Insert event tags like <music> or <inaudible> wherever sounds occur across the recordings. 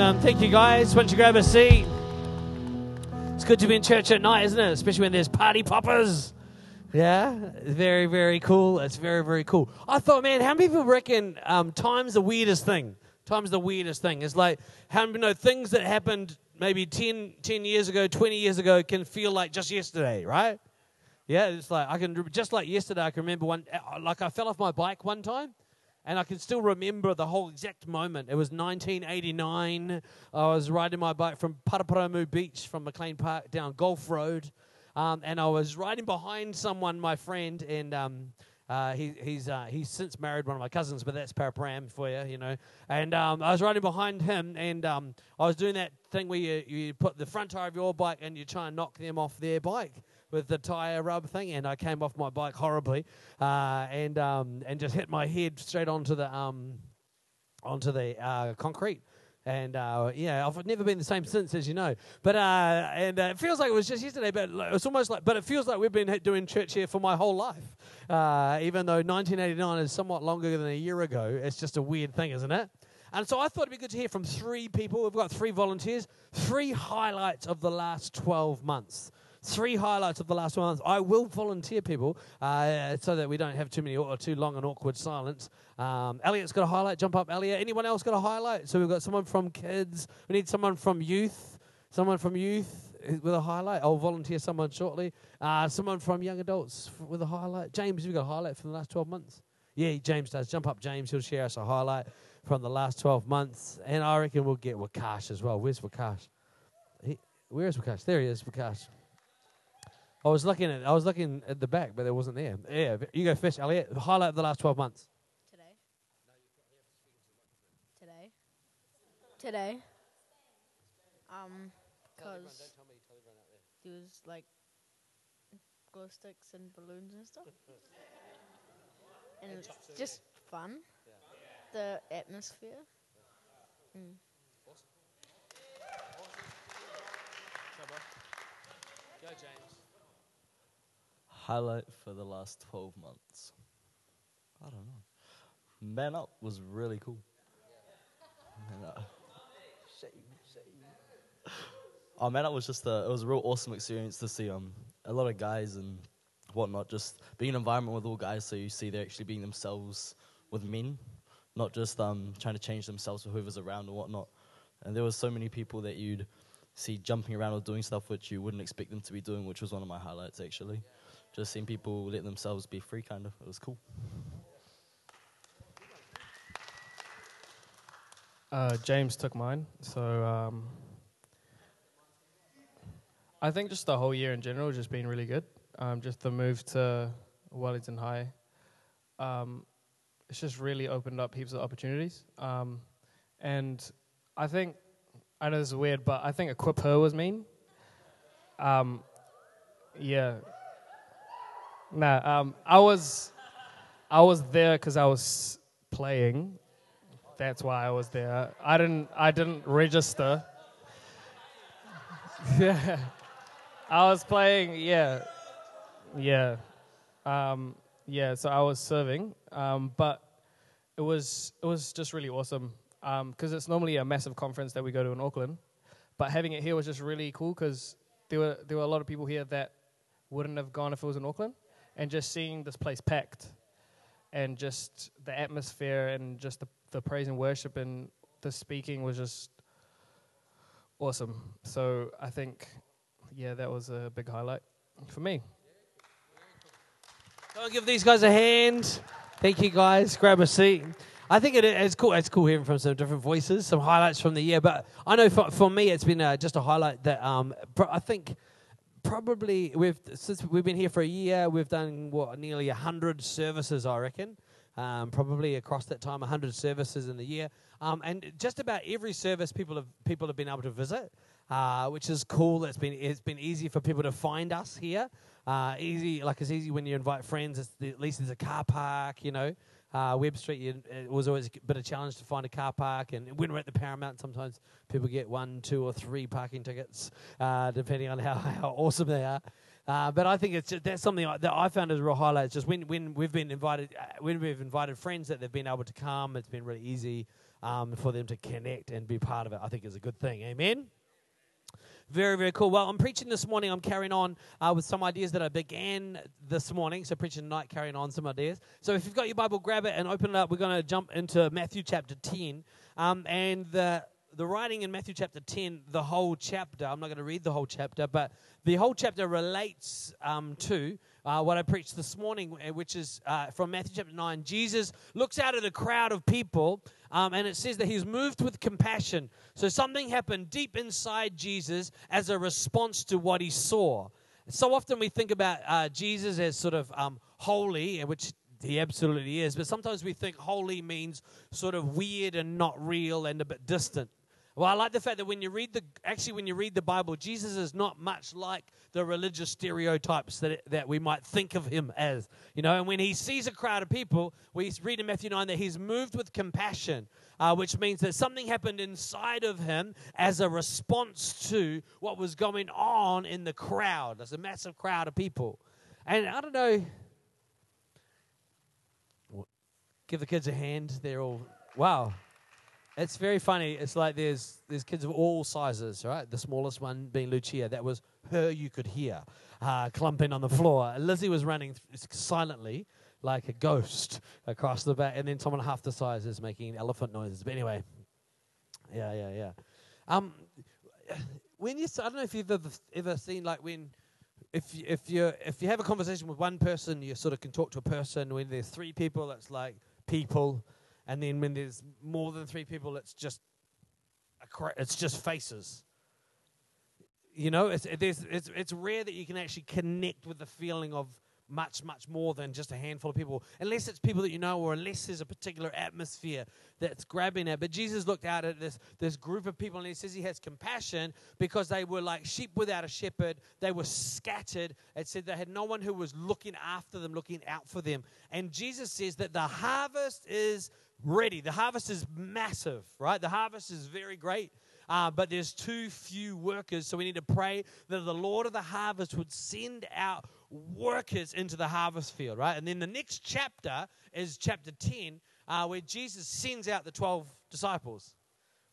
Um, thank you, guys. Why don't you grab a seat? It's good to be in church at night, isn't it? Especially when there's party poppers. Yeah, very, very cool. It's very, very cool. I thought, man, how many people reckon um, time's the weirdest thing? Time's the weirdest thing. It's like, how you know, things that happened maybe 10, 10 years ago, 20 years ago can feel like just yesterday, right? Yeah, it's like, I can, just like yesterday, I can remember one, uh, like I fell off my bike one time and I can still remember the whole exact moment. It was 1989. I was riding my bike from Paraparaumu Beach from Maclean Park down Golf Road. Um, and I was riding behind someone, my friend, and um, uh, he, he's, uh, he's since married one of my cousins, but that's Paraparaumu for you, you know. And um, I was riding behind him, and um, I was doing that thing where you, you put the front tire of your bike and you try and knock them off their bike with the tire rub thing, and I came off my bike horribly, uh, and um, and just hit my head straight onto the um, onto the uh, concrete. And uh, yeah, I've never been the same since, as you know. But uh, and uh, it feels like it was just yesterday. But it's almost like, but it feels like we've been doing church here for my whole life. Uh, even though 1989 is somewhat longer than a year ago, it's just a weird thing, isn't it? And so I thought it'd be good to hear from three people. We've got three volunteers, three highlights of the last 12 months three highlights of the last month. I will volunteer people uh, so that we don't have too many or too long and awkward silence. Um, Elliot's got a highlight. Jump up, Elliot. Anyone else got a highlight? So we've got someone from kids. We need someone from youth. Someone from youth with a highlight. I'll volunteer someone shortly. Uh, someone from young adults with a highlight. James, have you got a highlight from the last 12 months? Yeah, James does. Jump up, James. He'll share us a highlight from the last 12 months. And I reckon we'll get Wakash as well. Where's Wakash? He, where is Wakash? There he is, Wakash. I was looking at I was looking at the back, but it wasn't there. Yeah, you go fish, Elliot. Highlight of the last twelve months. Today. Today. Today. Um, because there was like glow sticks and balloons and stuff, and it's just fun. The atmosphere. Mm. Go, James highlight for the last 12 months? I don't know. Man Up was really cool. Man Up. Oh, Man Up was just a, it was a real awesome experience to see um, a lot of guys and whatnot, just being in an environment with all guys so you see they're actually being themselves with men, not just um, trying to change themselves for whoever's around or whatnot. And there was so many people that you'd see jumping around or doing stuff which you wouldn't expect them to be doing, which was one of my highlights actually just seeing people let themselves be free, kind of. It was cool. Uh, James took mine, so um, I think just the whole year in general has just been really good. Um, just the move to Wellington High, um, it's just really opened up heaps of opportunities. Um, and I think I know this is weird, but I think equip her was mean. Um, yeah, Nah, um, I was, I was there because I was playing. That's why I was there. I didn't, I didn't register. <laughs> yeah, I was playing. Yeah, yeah, um, yeah. So I was serving, um, but it was, it was just really awesome because um, it's normally a massive conference that we go to in Auckland, but having it here was just really cool because there were there were a lot of people here that wouldn't have gone if it was in Auckland and just seeing this place packed and just the atmosphere and just the, the praise and worship and the speaking was just awesome. So I think, yeah, that was a big highlight for me. Go give these guys a hand. Thank you, guys. Grab a seat. I think it, it's cool. It's cool hearing from some different voices, some highlights from the year. But I know for, for me, it's been uh, just a highlight that um, I think probably we've since we've been here for a year, we've done what nearly hundred services, I reckon. Um, probably across that time, hundred services in the year, um, and just about every service people have people have been able to visit, uh, which is cool. It's been it's been easy for people to find us here. Uh, easy like it's easy when you invite friends. The, at least there's a car park, you know. Uh, Webb Street, it was always a bit of a challenge to find a car park, and when we're at the Paramount, sometimes people get one, two, or three parking tickets, uh, depending on how, <laughs> how awesome they are. Uh, but I think it's just, that's something that I found as a real highlight. It's just when, when we've been invited, uh, when we've invited friends that they've been able to come, it's been really easy. um, for them to connect and be part of it, I think is a good thing. Amen. Very, very cool. Well, I'm preaching this morning. I'm carrying on uh, with some ideas that I began this morning. So, preaching tonight, carrying on some ideas. So, if you've got your Bible, grab it and open it up. We're going to jump into Matthew chapter 10. Um, and the, the writing in Matthew chapter 10, the whole chapter, I'm not going to read the whole chapter, but the whole chapter relates um, to uh, what I preached this morning, uh, which is uh, from Matthew chapter 9. Jesus looks out at a crowd of people, um, and it says that he's moved with compassion. So something happened deep inside Jesus as a response to what he saw. So often we think about uh, Jesus as sort of um, holy, which he absolutely is, but sometimes we think holy means sort of weird and not real and a bit distant. Well, I like the fact that when you read the actually when you read the Bible, Jesus is not much like the religious stereotypes that that we might think of him as. You know, and when he sees a crowd of people, we read in Matthew nine that he's moved with compassion, uh, which means that something happened inside of him as a response to what was going on in the crowd. There's a massive crowd of people, and I don't know. Give the kids a hand. They're all wow. It's very funny. It's like there's there's kids of all sizes, right? The smallest one being Lucia. That was her you could hear uh, clumping on the floor. Lizzie was running silently like a ghost across the back, and then someone half the size is making elephant noises. But anyway, yeah, yeah, yeah. Um, when you, I don't know if you've ever, ever seen like when if you, if you if you have a conversation with one person, you sort of can talk to a person. When there's three people, it's like people and then when there's more than three people, it's just cra- it's just faces. You know, it's, it's, it's, it's rare that you can actually connect with the feeling of much, much more than just a handful of people, unless it's people that you know or unless there's a particular atmosphere that's grabbing it. But Jesus looked out at this, this group of people and he says he has compassion because they were like sheep without a shepherd. They were scattered. It said they had no one who was looking after them, looking out for them. And Jesus says that the harvest is ready. The harvest is massive, right? The harvest is very great. Uh, but there's too few workers, so we need to pray that the Lord of the harvest would send out workers into the harvest field, right? And then the next chapter is chapter 10, uh, where Jesus sends out the 12 disciples,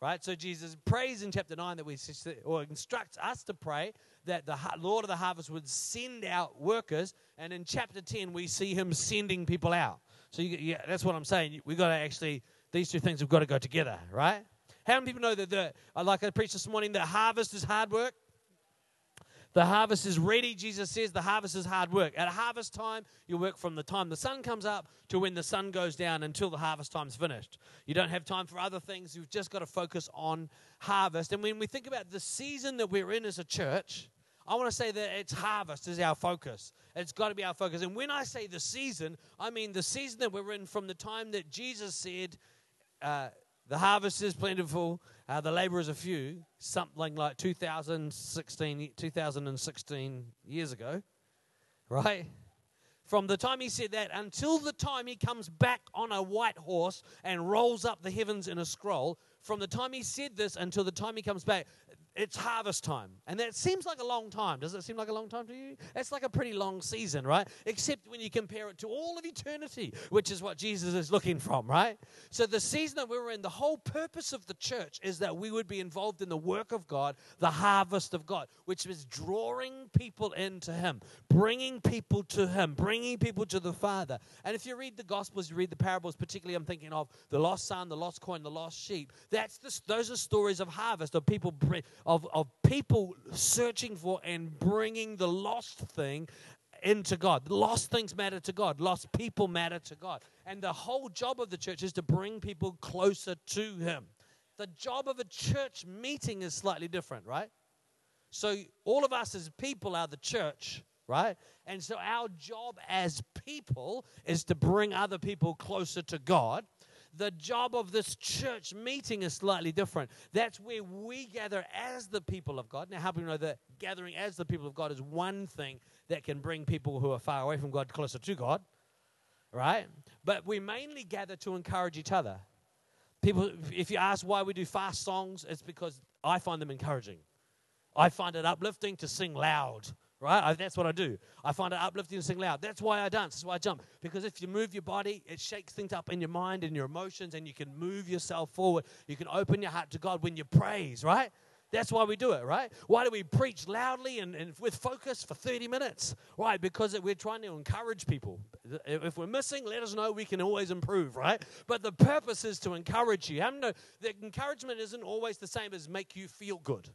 right? So Jesus prays in chapter 9 that we, or instructs us to pray that the Lord of the harvest would send out workers, and in chapter 10, we see him sending people out. So you, yeah, that's what I'm saying. We've got to actually, these two things have got to go together, right? How many people know that, the, uh, like I preached this morning, that harvest is hard work? The harvest is ready, Jesus says. The harvest is hard work. At harvest time, you work from the time the sun comes up to when the sun goes down until the harvest time's finished. You don't have time for other things. You've just got to focus on harvest. And when we think about the season that we're in as a church, I want to say that it's harvest is our focus. It's got to be our focus. And when I say the season, I mean the season that we're in from the time that Jesus said, uh, the harvest is plentiful, uh, the laborers are few, something like 2016, 2016 years ago, right? From the time he said that until the time he comes back on a white horse and rolls up the heavens in a scroll, from the time he said this until the time he comes back, it's harvest time. And that seems like a long time. Does it seem like a long time to you? It's like a pretty long season, right? Except when you compare it to all of eternity, which is what Jesus is looking from, right? So the season that we're in, the whole purpose of the church is that we would be involved in the work of God, the harvest of God, which is drawing people into Him, bringing people to Him, bringing people to the Father. And if you read the Gospels, you read the parables, particularly I'm thinking of the lost son, the lost coin, the lost sheep. That's the, those are stories of harvest, of people of, of people searching for and bringing the lost thing into God. Lost things matter to God. Lost people matter to God. And the whole job of the church is to bring people closer to Him. The job of a church meeting is slightly different, right? So, all of us as people are the church, right? And so, our job as people is to bring other people closer to God the job of this church meeting is slightly different. That's where we gather as the people of God. Now, how do we know that gathering as the people of God is one thing that can bring people who are far away from God closer to God, right? But we mainly gather to encourage each other. People, if you ask why we do fast songs, it's because I find them encouraging. I find it uplifting to sing loud right? I, that's what I do. I find it uplifting to sing loud. That's why I dance. That's why I jump. Because if you move your body, it shakes things up in your mind and your emotions, and you can move yourself forward. You can open your heart to God when you praise, right? That's why we do it, right? Why do we preach loudly and, and with focus for 30 minutes? Right, because we're trying to encourage people. If we're missing, let us know. We can always improve, right? But the purpose is to encourage you. How know that encouragement isn't always the same as make you feel good.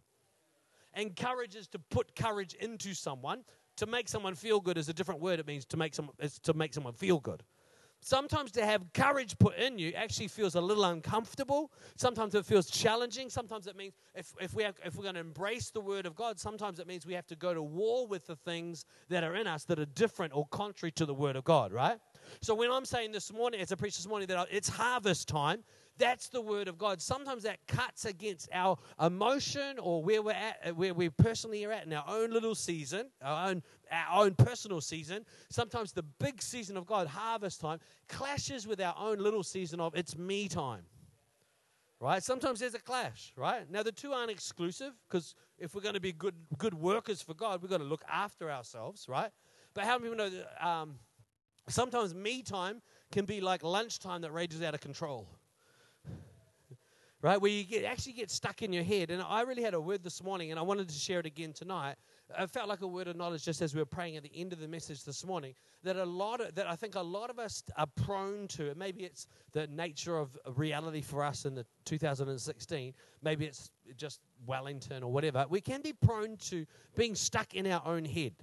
Encourage is to put courage into someone. To make someone feel good is a different word. It means to make someone, is to make someone feel good. Sometimes to have courage put in you actually feels a little uncomfortable. Sometimes it feels challenging. Sometimes it means if, if, we have, if we're going to embrace the Word of God, sometimes it means we have to go to war with the things that are in us that are different or contrary to the Word of God, right? So when I'm saying this morning, it's a preach this morning that it's harvest time, that's the word of God. Sometimes that cuts against our emotion or where we're at, where we personally are at in our own little season, our own, our own personal season. Sometimes the big season of God, harvest time, clashes with our own little season of it's me time. Right? Sometimes there's a clash, right? Now the two aren't exclusive because if we're going to be good good workers for God, we've got to look after ourselves, right? But how many people know that um, sometimes me time can be like lunchtime that rages out of control? Right? Where you get, actually get stuck in your head. And I really had a word this morning, and I wanted to share it again tonight. I felt like a word of knowledge just as we were praying at the end of the message this morning that a lot of, that I think a lot of us are prone to. Maybe it's the nature of reality for us in the 2016. Maybe it's just Wellington or whatever. We can be prone to being stuck in our own head,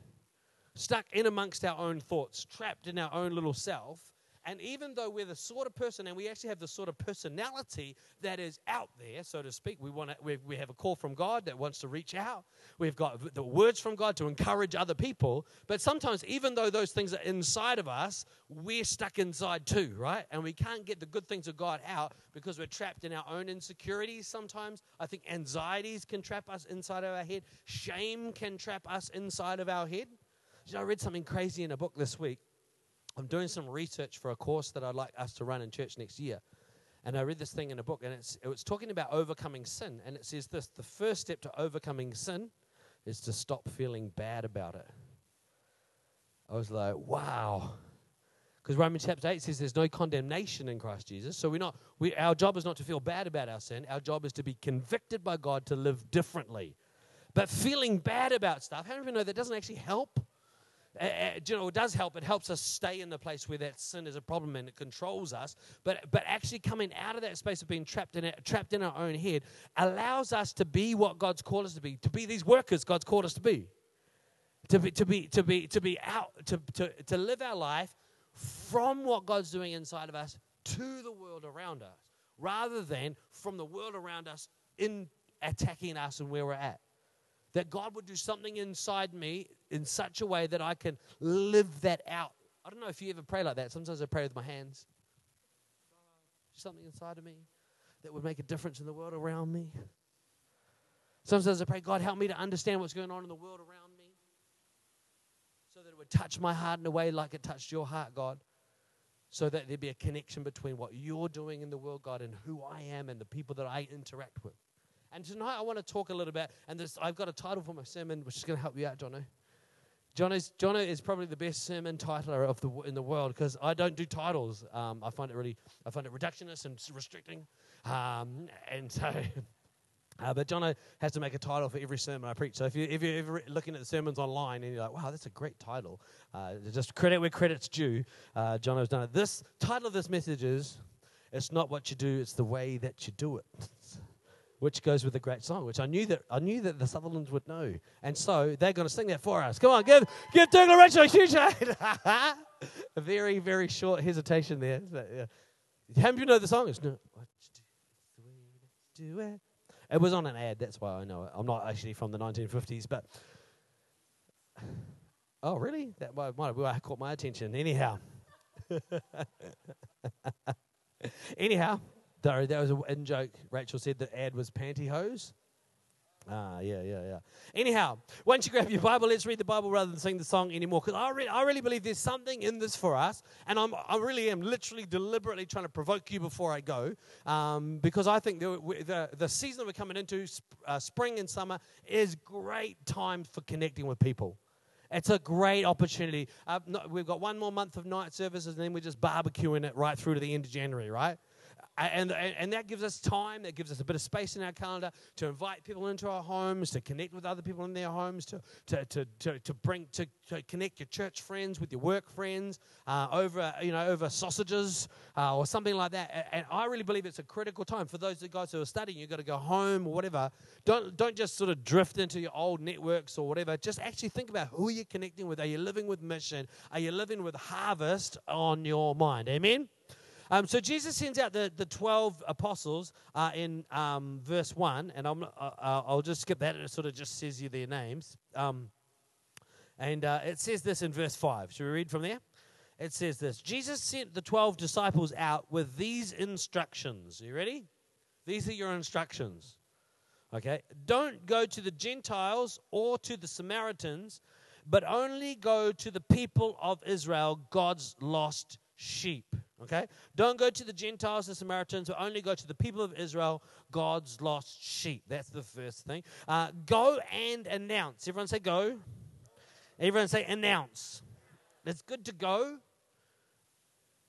stuck in amongst our own thoughts, trapped in our own little self and even though we're the sort of person, and we actually have the sort of personality that is out there, so to speak, we want to, we, have a call from God that wants to reach out. We've got the words from God to encourage other people. But sometimes, even though those things are inside of us, we're stuck inside too, right? And we can't get the good things of God out because we're trapped in our own insecurities. Sometimes I think anxieties can trap us inside of our head. Shame can trap us inside of our head. You know, I read something crazy in a book this week I'm doing some research for a course that I'd like us to run in church next year. And I read this thing in a book, and it's, it's talking about overcoming sin. And it says this the first step to overcoming sin is to stop feeling bad about it. I was like, wow. Because Romans chapter 8 says there's no condemnation in Christ Jesus. So we're not, we, our job is not to feel bad about our sin. Our job is to be convicted by God to live differently. But feeling bad about stuff, how do you know that doesn't actually help? Uh, you know, it does help. It helps us stay in the place where that sin is a problem and it controls us. But but actually coming out of that space of being trapped in it, trapped in our own head allows us to be what God's called us to be, to be these workers God's called us to be, to be to be to be to be out to to to live our life from what God's doing inside of us to the world around us, rather than from the world around us in attacking us and where we're at that God would do something inside me in such a way that I can live that out. I don't know if you ever pray like that. Sometimes I pray with my hands. Something inside of me that would make a difference in the world around me. Sometimes I pray, God, help me to understand what's going on in the world around me so that it would touch my heart in a way like it touched your heart, God. So that there'd be a connection between what you're doing in the world, God, and who I am and the people that I interact with. And tonight I want to talk a little bit, and this, I've got a title for my sermon, which is going to help you out, Jono. Jono, Jono is probably the best sermon titler of the in the world because I don't do titles. Um, I find it really, I find it reductionist and restricting, um, and so. <laughs> Uh, but Jono has to make a title for every sermon I preach. So if, you, if you're ever looking at the sermons online and you're like, wow, that's a great title, uh, just credit where credit's due. Uh, Jono's done it. This title of this message is, it's not what you do, it's the way that you do it which goes with a great song, which I knew that I knew that the Sutherlands would know, and so they're going to sing that for us. Come on, give give Douglas Rachel a huge hand. <laughs> a very very short hesitation there. But, yeah. How do you know the song? It's no. It was on an ad, that's why I know it. I'm not actually from the 1950s, but oh really? That might, might have caught my attention. Anyhow. <laughs> Anyhow, Sorry, that was an in joke. Rachel said the ad was pantyhose. Ah, yeah, yeah, yeah. Anyhow, once you grab your Bible, let's read the Bible rather than sing the song anymore. Because I, re- I really believe there's something in this for us. And I'm, I really am literally deliberately trying to provoke you before I go. Um, because I think the, the, the season that we're coming into, uh, spring and summer, is great time for connecting with people. It's a great opportunity. Uh, no, we've got one more month of night services, and then we're just barbecuing it right through to the end of January, right? And, and, and that gives us time, that gives us a bit of space in our calendar to invite people into our homes, to connect with other people in their homes, to, to, to, to, to bring, to, to connect your church friends with your work friends uh, over, you know, over sausages uh, or something like that. And I really believe it's a critical time for those guys who are studying. You've got to go home or whatever. Don't, don't just sort of drift into your old networks or whatever. Just actually think about who you're connecting with. Are you living with mission? Are you living with harvest on your mind? Amen? Um, so Jesus sends out the, the 12 apostles uh, in um, verse 1, and I'm, uh, uh, I'll just skip that. and It sort of just says you their names. Um, and uh, it says this in verse 5. Should we read from there? It says this Jesus sent the 12 disciples out with these instructions. Are you ready? These are your instructions. Okay? Don't go to the Gentiles or to the Samaritans, but only go to the people of Israel, God's lost sheep. Okay? Don't go to the Gentiles, the Samaritans, but only go to the people of Israel, God's lost sheep. That's the first thing. Uh, go and announce. Everyone say go. Everyone say announce. It's good to go,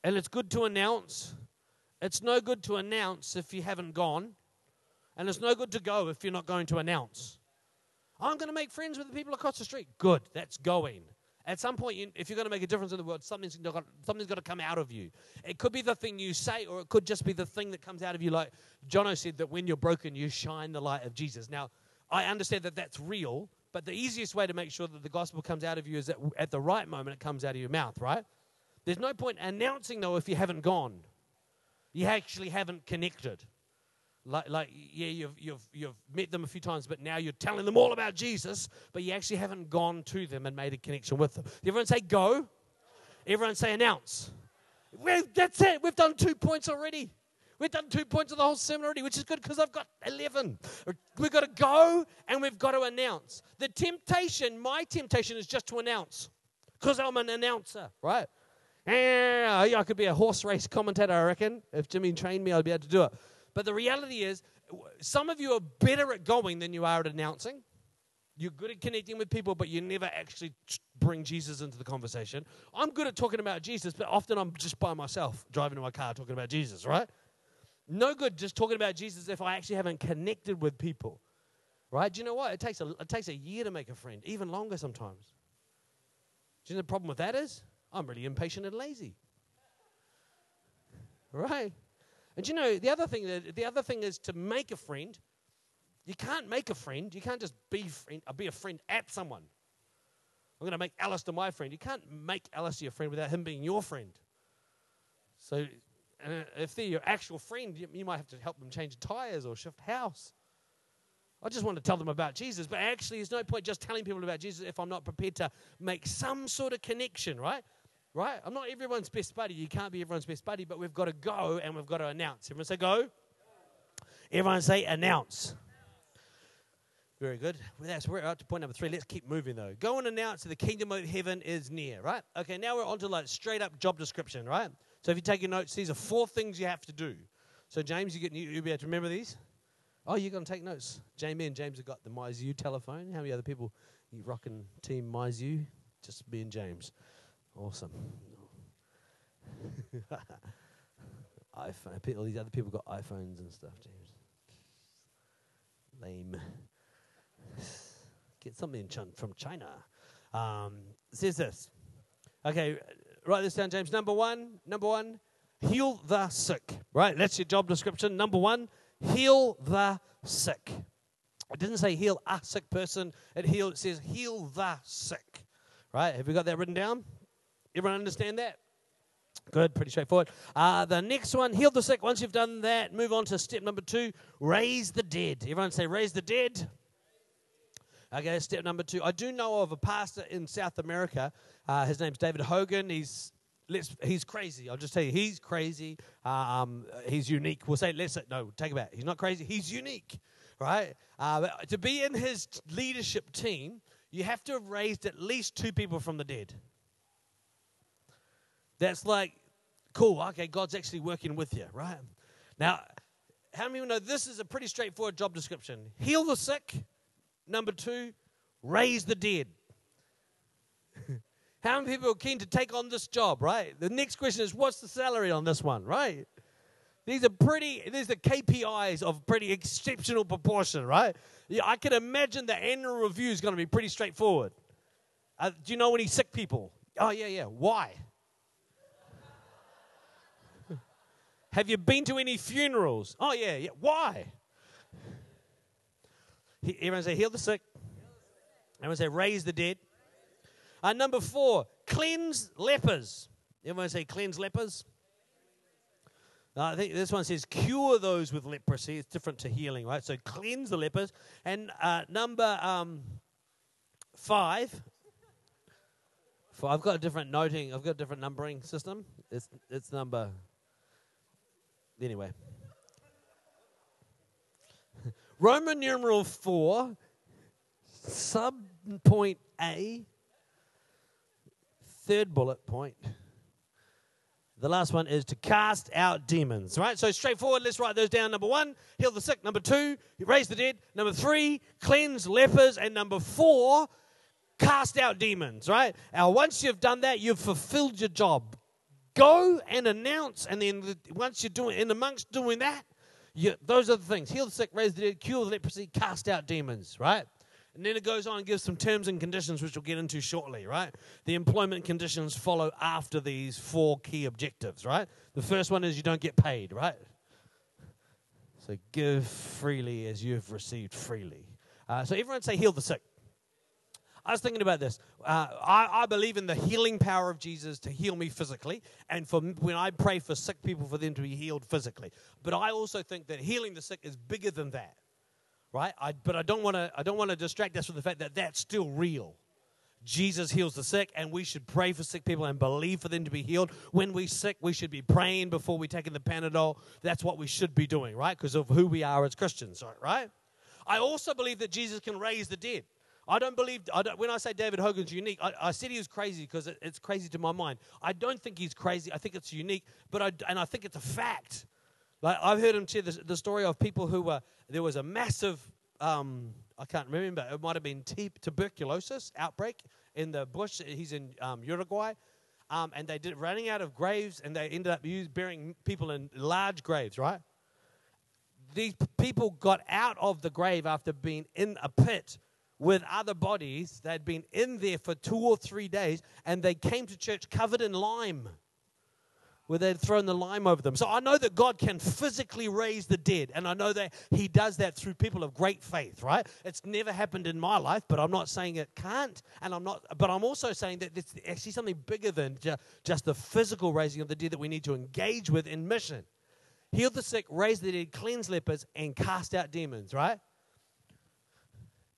and it's good to announce. It's no good to announce if you haven't gone, and it's no good to go if you're not going to announce. I'm going to make friends with the people across the street. Good, that's going. At some point, you, if you're going to make a difference in the world, something's got, something's got to come out of you. It could be the thing you say, or it could just be the thing that comes out of you. Like Jono said, that when you're broken, you shine the light of Jesus. Now, I understand that that's real, but the easiest way to make sure that the gospel comes out of you is that at the right moment it comes out of your mouth, right? There's no point announcing, though, if you haven't gone. You actually haven't connected. Like, like yeah, you've, you've, you've met them a few times, but now you're telling them all about Jesus, but you actually haven't gone to them and made a connection with them. Everyone say go. Everyone say announce. Well, that's it. We've done two points already. We've done two points of the whole sermon already, which is good because I've got 11. We've got to go and we've got to announce. The temptation, my temptation is just to announce because I'm an announcer, right? Yeah, I could be a horse race commentator, I reckon. If Jimmy trained me, I'd be able to do it. But the reality is, some of you are better at going than you are at announcing. You're good at connecting with people, but you never actually bring Jesus into the conversation. I'm good at talking about Jesus, but often I'm just by myself driving in my car talking about Jesus, right? No good just talking about Jesus if I actually haven't connected with people, right? Do you know what? It takes a, it takes a year to make a friend, even longer sometimes. Do you know the problem with that is? I'm really impatient and lazy. Right? And you know, the other thing that, the other thing is to make a friend. You can't make a friend. You can't just be friend, uh, be a friend at someone. I'm going to make Alistair my friend. You can't make Alistair your friend without him being your friend. So, uh, if they're your actual friend, you, you might have to help them change tires or shift house. I just want to tell them about Jesus, but actually, there's no point just telling people about Jesus if I'm not prepared to make some sort of connection, right? Right? I'm not everyone's best buddy. You can't be everyone's best buddy, but we've got to go and we've got to announce. Everyone say go. Everyone say announce. Very good. Well, that's we're up to point number three. Let's keep moving though. Go and announce that the kingdom of heaven is near. Right? Okay. Now we're on to like straight up job description. Right? So if you take your notes, these are four things you have to do. So James, you get you be able to remember these. Oh, you're to take notes. Jamie and James have got the Meizu telephone. How many other people you rocking team Meizu? Just me and James. Awesome. <laughs> iPhone. All these other people got iPhones and stuff, James. Lame. Get something from China. Um, says this. Okay, write this down, James. Number one, number one, heal the sick. Right, that's your job description. Number one, heal the sick. It didn't say heal a sick person. It heal. It says heal the sick. Right? Have you got that written down? Everyone understand that? Good, pretty straightforward. Uh, the next one, heal the sick. Once you've done that, move on to step number two, raise the dead. Everyone say, raise the dead. Okay, step number two. I do know of a pastor in South America. Uh, his name's David Hogan. He's let's, he's crazy. I'll just tell you, he's crazy. Um, he's unique. We'll say, let's no, take it back. He's not crazy. He's unique, right? Uh, to be in his leadership team, you have to have raised at least two people from the dead. That's like, cool, okay, God's actually working with you, right? Now, how many of you know this is a pretty straightforward job description? Heal the sick. Number two, raise the dead. <laughs> How many people are keen to take on this job, right? The next question is what's the salary on this one, right? These are pretty, these are KPIs of pretty exceptional proportion, right? Yeah, I can imagine the annual review is going to be pretty straightforward. Uh, do you know any sick people? Oh, yeah, yeah. Why? Have you been to any funerals? Oh, yeah, yeah. Why? He- Everyone say, heal the sick. Everyone say, raise the dead. Uh, number four, cleanse lepers. Everyone say, cleanse lepers. Uh, I think this one says cure those with leprosy. It's different to healing, right? So cleanse the lepers. And uh, number um, five, for I've got a different noting. I've got a different numbering system. It's it's number. Anyway, Roman numeral four, sub point A, third bullet point. The last one is to cast out demons, right? So straightforward, let's write those down. Number one, heal the sick. Number two, raise the dead. Number three, cleanse lepers. And number four, cast out demons, right? Now, once you've done that, you've fulfilled your job. Go and announce, and then the, once you're doing, in amongst doing that, you, those are the things heal the sick, raise the dead, cure the leprosy, cast out demons, right? And then it goes on and gives some terms and conditions, which we'll get into shortly, right? The employment conditions follow after these four key objectives, right? The first one is you don't get paid, right? So give freely as you have received freely. Uh, so everyone say, heal the sick. I was thinking about this. Uh, I, I believe in the healing power of Jesus to heal me physically, and for when I pray for sick people, for them to be healed physically. But I also think that healing the sick is bigger than that, right? I, but I don't want to. I don't want to distract us from the fact that that's still real. Jesus heals the sick, and we should pray for sick people and believe for them to be healed. When we sick, we should be praying before we take in the Panadol. That's what we should be doing, right? Because of who we are as Christians, right? I also believe that Jesus can raise the dead. I don't believe, I don't, when I say David Hogan's unique, I, I said he was crazy because it, it's crazy to my mind. I don't think he's crazy. I think it's unique, but I, and I think it's a fact. Like I've heard him share the, the story of people who were, there was a massive, um, I can't remember, it might have been t- tuberculosis outbreak in the bush. He's in um, Uruguay. Um, and they did running out of graves, and they ended up use, burying people in large graves, right? These people got out of the grave after being in a pit with other bodies. They'd been in there for two or three days, and they came to church covered in lime, where they'd thrown the lime over them. So I know that God can physically raise the dead, and I know that He does that through people of great faith, right? It's never happened in my life, but I'm not saying it can't, and I'm not, but I'm also saying that it's actually something bigger than ju- just the physical raising of the dead that we need to engage with in mission. Heal the sick, raise the dead, cleanse lepers, and cast out demons, right?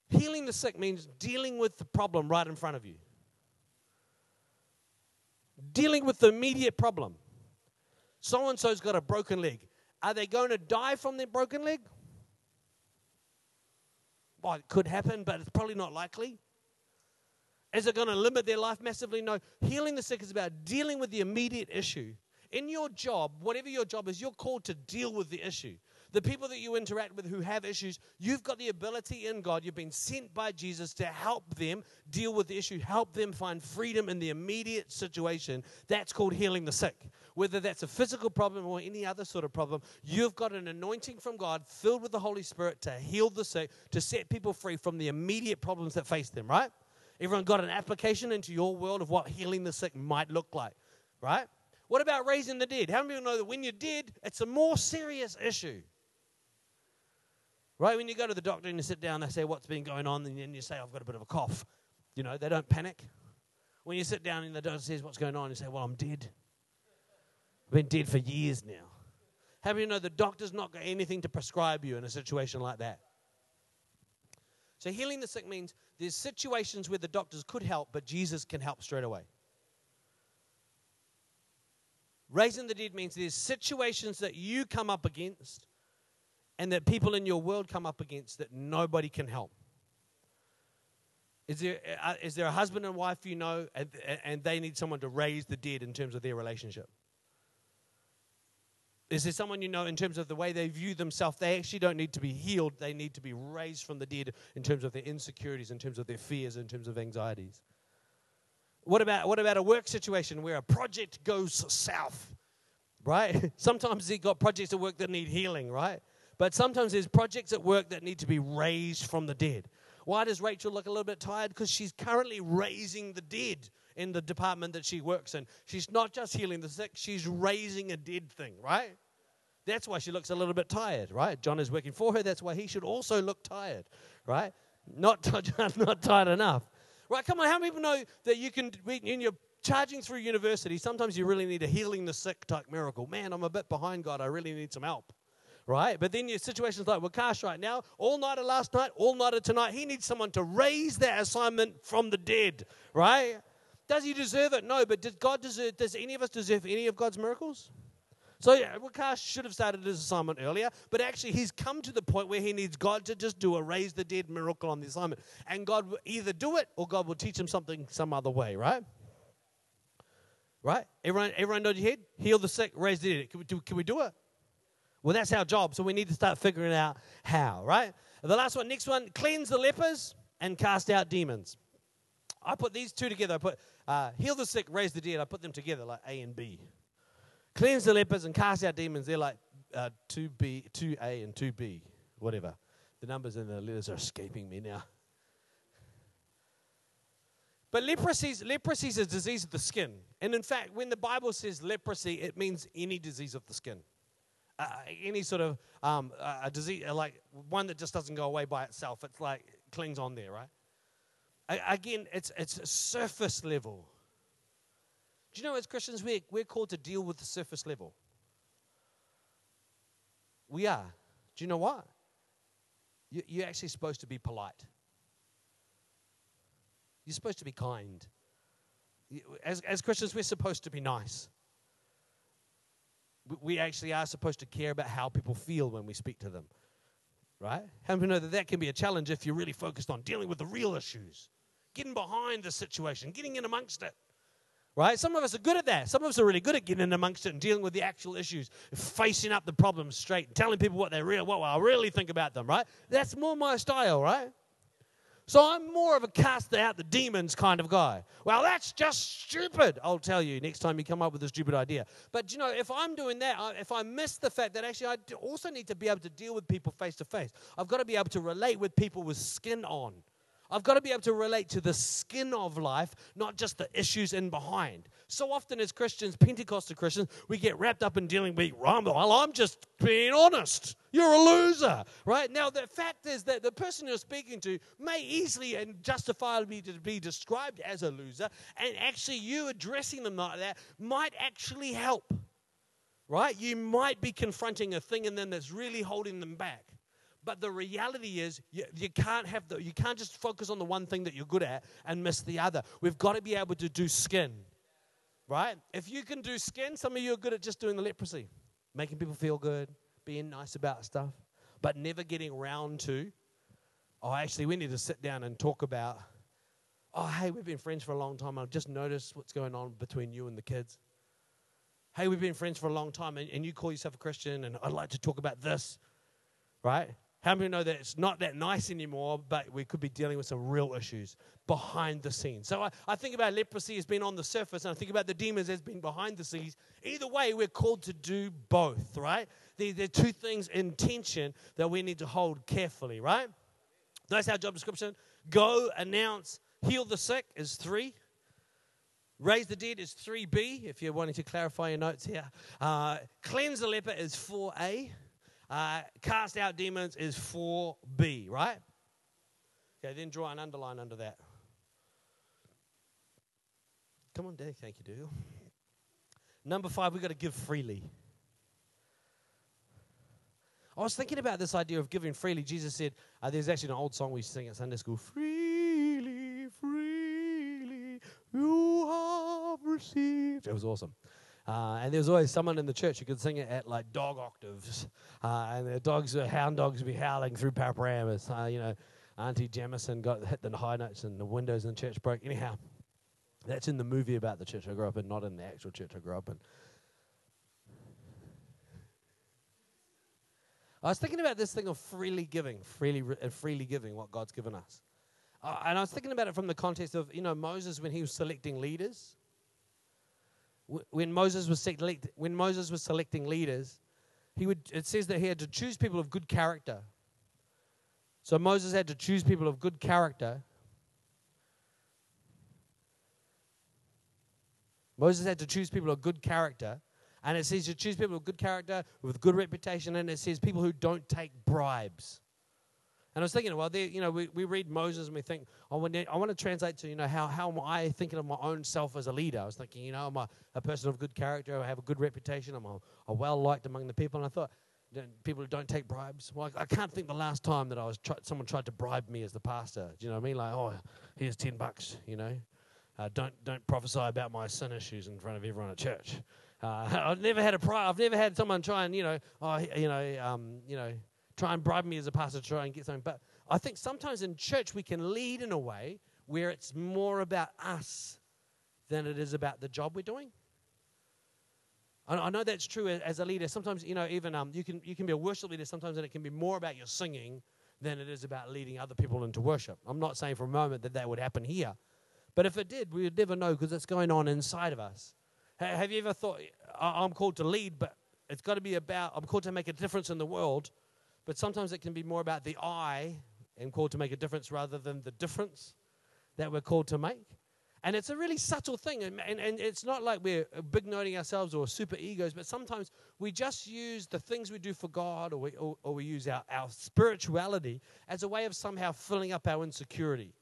Healing the sick means dealing with the problem right in front of you. Dealing with the immediate problem. So and so's got a broken leg. Are they going to die from their broken leg? Well, it could happen, but it's probably not likely. Is it going to limit their life massively? No. Healing the sick is about dealing with the immediate issue. In your job, whatever your job is, you're called to deal with the issue. The people that you interact with who have issues, you've got the ability in God. You've been sent by Jesus to help them deal with the issue, help them find freedom in the immediate situation. That's called healing the sick. Whether that's a physical problem or any other sort of problem, you've got an anointing from God filled with the Holy Spirit to heal the sick, to set people free from the immediate problems that face them, right? Everyone got an application into your world of what healing the sick might look like, right? What about raising the dead? How many people know that when you're dead, it's a more serious issue? Right? When you go to the doctor and you sit down, they say, What's been going on? And you say, I've got a bit of a cough. You know, they don't panic. When you sit down and the doctor says, What's going on? You say, Well, I'm dead. I've been dead for years now. How many know the doctor's not got anything to prescribe you in a situation like that? So, healing the sick means there's situations where the doctors could help, but Jesus can help straight away. Raising the dead means there's situations that you come up against and that people in your world come up against that nobody can help. Is there, uh, there a husband and wife you know and, and they need someone to raise the dead in terms of their relationship? Is there someone you know in terms of the way they view themselves? They actually don't need to be healed, they need to be raised from the dead in terms of their insecurities, in terms of their fears, in terms of anxieties. What about what about a work situation where a project goes south? Right? <laughs> Sometimes you've got projects at work that need healing, right? But sometimes there's projects at work that need to be raised from the dead. Why does Rachel look a little bit tired? Because she's currently raising the dead in the department that she works in. She's not just healing the sick, she's raising a dead thing, right? That's why she looks a little bit tired, right? John is working for her. That's why he should also look tired, right? Not, <laughs> not tired enough. Right, come on, how many people know that you can, when you're charging through university, sometimes you really need a healing the sick type miracle. Man, I'm a bit behind God. I really need some help. Right? But then your situations like Wakash right now, all nighter last night, all nighter tonight, he needs someone to raise that assignment from the dead. Right? Does he deserve it? No, but does God deserve, does any of us deserve any of God's miracles? So yeah, Wakash should have started his assignment earlier, but actually he's come to the point where he needs God to just do a raise the dead miracle on the assignment. And God will either do it or God will teach him something some other way, right? Right? Everyone, everyone nod your head? Heal the sick, raise the dead. Can we do, can we do it? Well, that's our job, so we need to start figuring out how, right? The last one, next one, cleanse the lepers and cast out demons. I put these two together. I put uh, heal the sick, raise the dead. I put them together like A and B. Cleanse the lepers and cast out demons. They're like uh, 2B, 2A and 2B, whatever. The numbers and the letters are escaping me now. But leprosy, leprosy is a disease of the skin. And in fact, when the Bible says leprosy, it means any disease of the skin. Uh, any sort of um, a disease, like one that just doesn't go away by itself. It's like clings on there, right? again, it's, it's a surface level. Do you know, as Christians, we're, we're called to deal with the surface level. We are. Do you know what? You, you're actually supposed to be polite. You're supposed to be kind. As, as Christians, we're supposed to be nice. We actually are supposed to care about how people feel when we speak to them. Right? How many know that that can be a challenge if you're really focused on dealing with the real issues, getting behind the situation, getting in amongst it? right? Some of us are good at that. Some of us are really good at getting in amongst it and dealing with the actual issues, facing up the problems straight, telling people what they real, what I really think about them, right? That's more my style, right? So I'm more of a cast out the demons kind of guy. Well, that's just stupid. I'll tell you next time you come up with a stupid idea. But you know, if I'm doing that, if I miss the fact that actually I also need to be able to deal with people face to face, I've got to be able to relate with people with skin on. I've got to be able to relate to the skin of life, not just the issues in behind. So often, as Christians, Pentecostal Christians, we get wrapped up in dealing with, well, I'm just being honest. You're a loser, right? Now, the fact is that the person you're speaking to may easily and justifiably be described as a loser, and actually, you addressing them like that might actually help, right? You might be confronting a thing in them that's really holding them back. But the reality is, you, you, can't have the, you can't just focus on the one thing that you're good at and miss the other. We've got to be able to do skin, right? If you can do skin, some of you are good at just doing the leprosy, making people feel good, being nice about stuff, but never getting around to, oh, actually, we need to sit down and talk about, oh, hey, we've been friends for a long time. I've just noticed what's going on between you and the kids. Hey, we've been friends for a long time, and, and you call yourself a Christian, and I'd like to talk about this, right? How many know that it's not that nice anymore, but we could be dealing with some real issues behind the scenes? So I, I think about leprosy as being on the surface, and I think about the demons as being behind the scenes. Either way, we're called to do both, right? There, are two things in tension that we need to hold carefully, right? That's our job description. Go, announce, heal the sick is three. Raise the dead is 3B, if you're wanting to clarify your notes here. Uh, cleanse the leper is 4A. Uh, cast out demons is 4b, right? Okay, then draw an underline under that. Come on, Daddy. Thank you, Dougal. Number five, we've got to give freely. I was thinking about this idea of giving freely. Jesus said, uh, there's actually an old song we sing at Sunday school Freely, freely, you have received. It was awesome. Uh, and there was always someone in the church who could sing it at like dog octaves. Uh, and the dogs, uh, hound dogs, would be howling through Paraparaumu. Uh, you know, Auntie Jamison got hit the high notes and the windows in the church broke. Anyhow, that's in the movie about the church I grew up in, not in the actual church I grew up in. I was thinking about this thing of freely giving, freely, uh, freely giving what God's given us. Uh, and I was thinking about it from the context of, you know, Moses when he was selecting leaders. Wh- When Moses was select, when Moses was selecting leaders, he would it says that he had to choose people of good character. So Moses had to choose people of good character. Moses had to choose people of good character. And it says you choose people of good character with good reputation, and it says people who don't take bribes. And I was thinking, well, you know, we, we read Moses and we think, I want, to, I want to translate to, you know, how, how am I thinking of my own self as a leader? I was thinking, you know, I'm a, a person of good character, I have a good reputation, I'm a, a well liked among the people. And I thought, people who don't take bribes. Well, I, I can't think the last time that I was try, someone tried to bribe me as the pastor. Do you know what I mean? Like, oh, here's 10 bucks, you know. Uh, don't don't prophesy about my sin issues in front of everyone at church. Uh, <laughs> I've never had a pri- I've never had someone try and you know oh you know um, you know try and bribe me as a pastor to try and get something. But I think sometimes in church we can lead in a way where it's more about us than it is about the job we're doing. I, know that's true as a leader. Sometimes you know even um, you can you can be a worship leader sometimes, and it can be more about your singing than it is about leading other people into worship. I'm not saying for a moment that that would happen here. But if it did, we would never know because it's going on inside of us. Have you ever thought, I'm called to lead, but it's got to be about, I'm called to make a difference in the world, but sometimes it can be more about the I and called to make a difference rather than the difference that we're called to make. And it's a really subtle thing. And, and, and it's not like we're big noting ourselves or super egos, but sometimes we just use the things we do for God or we, or, or we use our, our spirituality as a way of somehow filling up our insecurity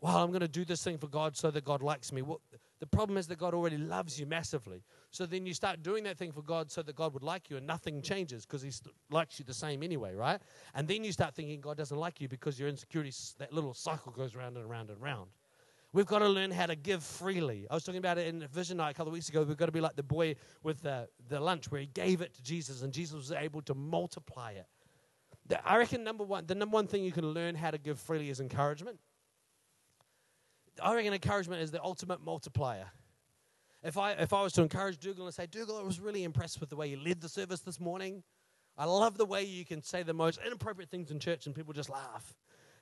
well, I'm going to do this thing for God so that God likes me. Well, the problem is that God already loves you massively. So then you start doing that thing for God so that God would like you, and nothing changes because He likes you the same anyway, right? And then you start thinking God doesn't like you because your insecurity, that little cycle goes round and round and round. We've got to learn how to give freely. I was talking about it in Vision Night a couple of weeks ago. We've got to be like the boy with the, the lunch where he gave it to Jesus and Jesus was able to multiply it. I reckon number one, the number one thing you can learn how to give freely is encouragement. I reckon encouragement is the ultimate multiplier. If I, if I was to encourage Dougal and say, Dougal, I was really impressed with the way you led the service this morning. I love the way you can say the most inappropriate things in church and people just laugh.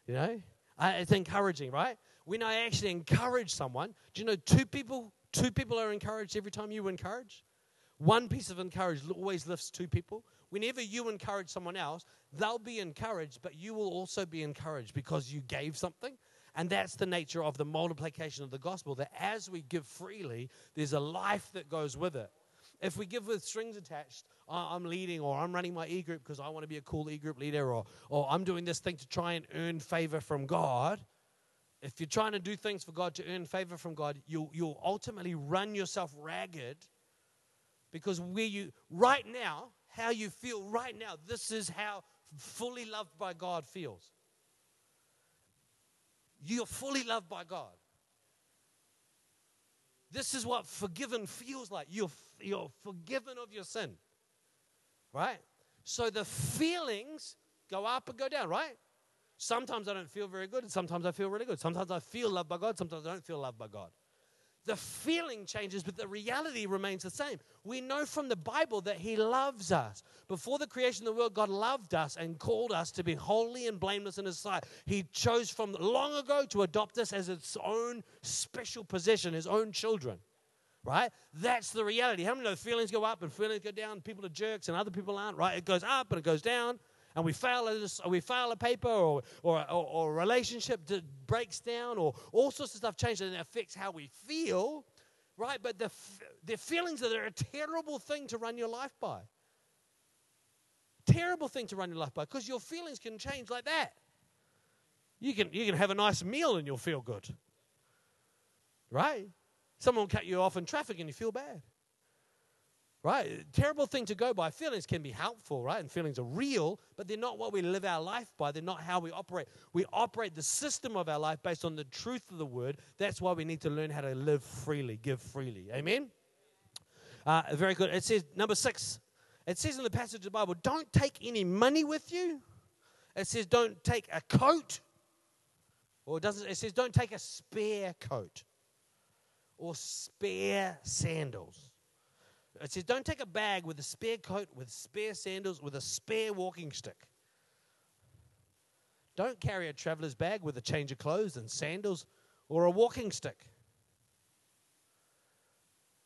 You know? It's encouraging, right? When I actually encourage someone, do you know two people, two people are encouraged every time you encourage? One piece of encouragement always lifts two people. Whenever you encourage someone else, they'll be encouraged, but you will also be encouraged because you gave something. And that's the nature of the multiplication of the gospel that as we give freely, there's a life that goes with it. If we give with strings attached, "I- I'm leading or I'm running my e group because I want to be a cool e group leader or, or I'm doing this thing to try and earn favor from God, if you're trying to do things for God to earn favor from God, you'll, you'll ultimately run yourself ragged because where you, right now, how you feel right now, this is how fully loved by God feels. You're fully loved by God. This is what forgiven feels like. You're, you're forgiven of your sin. Right? So the feelings go up and go down, right? Sometimes I don't feel very good, and sometimes I feel really good. Sometimes I feel loved by God, sometimes I don't feel loved by God. The feeling changes, but the reality remains the same. We know from the Bible that He loves us. Before the creation of the world, God loved us and called us to be holy and blameless in His sight. He chose from long ago to adopt us as its own special possession, His own children. Right? That's the reality. How many know feelings go up and feelings go down? People are jerks and other people aren't, right? It goes up and it goes down and we fail this, we fail a paper or, or, or, a relationship breaks down or all sorts of stuff changes and it affects how we feel right? But the, the feelings are a terrible thing to run your life by. Terrible thing to run your life by because your feelings can change like that. You can, you can have a nice meal and you'll feel good right? Someone will cut you off in traffic and you feel bad Right? Terrible thing to go by. Feelings can be helpful, right? And feelings are real, but they're not what we live our life by. They're not how we operate. We operate the system of our life based on the truth of the word. That's why we need to learn how to live freely, give freely. Amen? Uh, very good. It says, number six, it says in the passage of the Bible, don't take any money with you. It says, don't take a coat. Or it doesn't, it says, don't take a spare coat or spare sandals. It says, don't take a bag with a spare coat, with spare sandals, with a spare walking stick. Don't carry a traveler's bag with a change of clothes and sandals or a walking stick.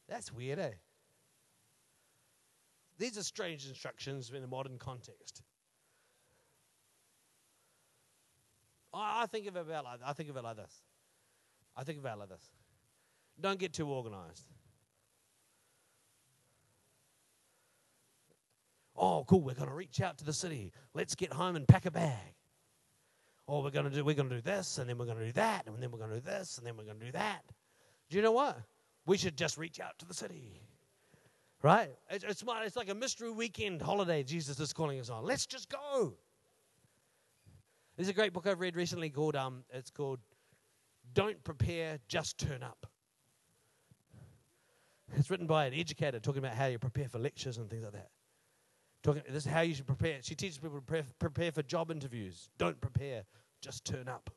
That's weird, eh? These are strange instructions in a modern context. I, think of it about like, I think of it like this. I think of it like this. Don't get too organized. Oh, cool, we're gonna reach out to the city. Let's get home and pack a bag. Oh, we're gonna do we're gonna do this, and then we're gonna do that, and then we're gonna do this, and then we're gonna do that. Do you know what? We should just reach out to the city. Right? It's, it's, it's like a mystery weekend holiday Jesus is calling us on. Let's just go. There's a great book I've read recently called um, it's called Don't Prepare, Just Turn Up. It's written by an educator talking about how you prepare for lectures and things like that. Talking, this is how you should prepare. She teaches people to prepare, prepare for job interviews. Don't prepare, just turn up.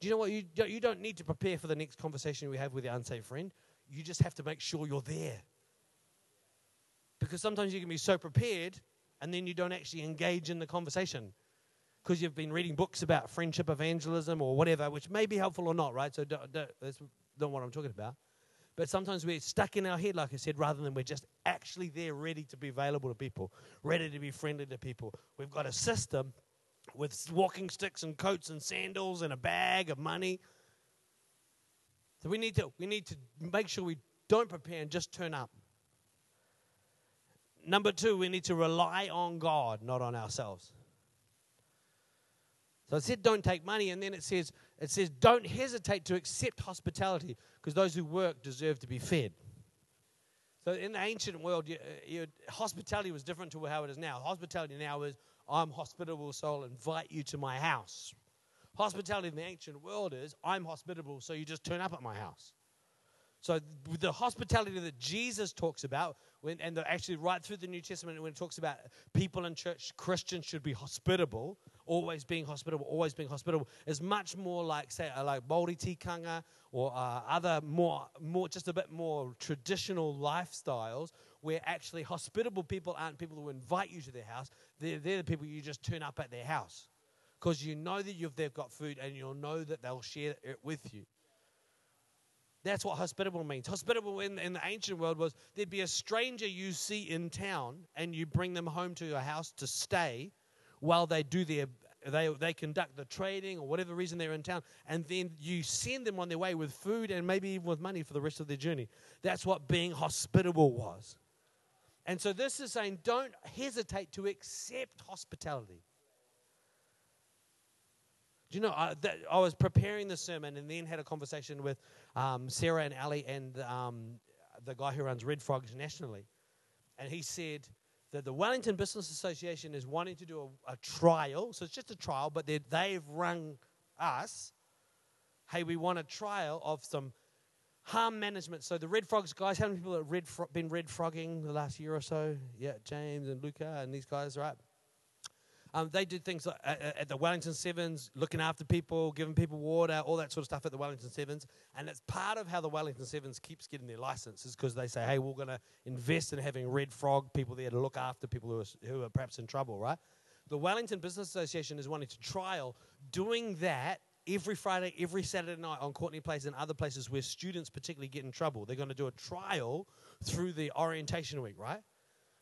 Do you know what? You you don't need to prepare for the next conversation we have with your unsafe friend. You just have to make sure you're there. Because sometimes you can be so prepared and then you don't actually engage in the conversation because you've been reading books about friendship evangelism or whatever, which may be helpful or not, right? So don't, don't, that's not what I'm talking about. But sometimes we're stuck in our head, like I said, rather than we're just actually there ready to be available to people, ready to be friendly to people. We've got a system with walking sticks and coats and sandals and a bag of money. So we need to we need to make sure we don't prepare and just turn up. Number two, we need to rely on God, not on ourselves. So it said don't take money, and then it says it says don't hesitate to accept hospitality, because those who work deserve to be fed. So in the ancient world, you, uh, you, hospitality was different to how it is now. Hospitality now is I'm hospitable, so I'll invite you to my house. Hospitality in the ancient world is I'm hospitable, so you just turn up at my house. So th- the hospitality that Jesus talks about, when, and actually right through the New Testament, when it talks about people in church, Christians should be hospitable, always being hospitable, always being hospitable, is much more like say uh, like Māori tikanga or uh, other more more just a bit more traditional lifestyles where actually hospitable people aren't people who invite you to their house. They're, they're the people you just turn up at their house because you know that you've, they've got food and you'll know that they'll share it with you. That's what hospitable means. Hospitable in, in the ancient world was there'd be a stranger you see in town and you bring them home to your house to stay while they do their they, they conduct the trading or whatever reason they're in town, and then you send them on their way with food and maybe even with money for the rest of their journey. That's what being hospitable was. And so this is saying don't hesitate to accept hospitality. Do you know, I, that, I was preparing the sermon and then had a conversation with um, Sarah and Ali and um, the guy who runs Red Frogs nationally. And he said that the Wellington Business Association is wanting to do a, a trial. So it's just a trial, but they- they've rung us. Hey, we want a trial of some harm management. So the Red Frogs guys, how many people have red fro- been red frogging the last year or so? Yeah, James and Luca and these guys, right? Um, they did things like, at, at the Wellington Sevens, looking after people, giving people water, all that sort of stuff at the Wellington Sevens. And it's part of how the Wellington Sevens keeps getting their license is because they say, hey, we're going to invest in having red frog people there to look after people who are, who are perhaps in trouble, right? The Wellington Business Association is wanting to trial doing that every Friday, every Saturday night on Courtenay Place and other places where students particularly get in trouble. They're going to do a trial through the orientation week, right?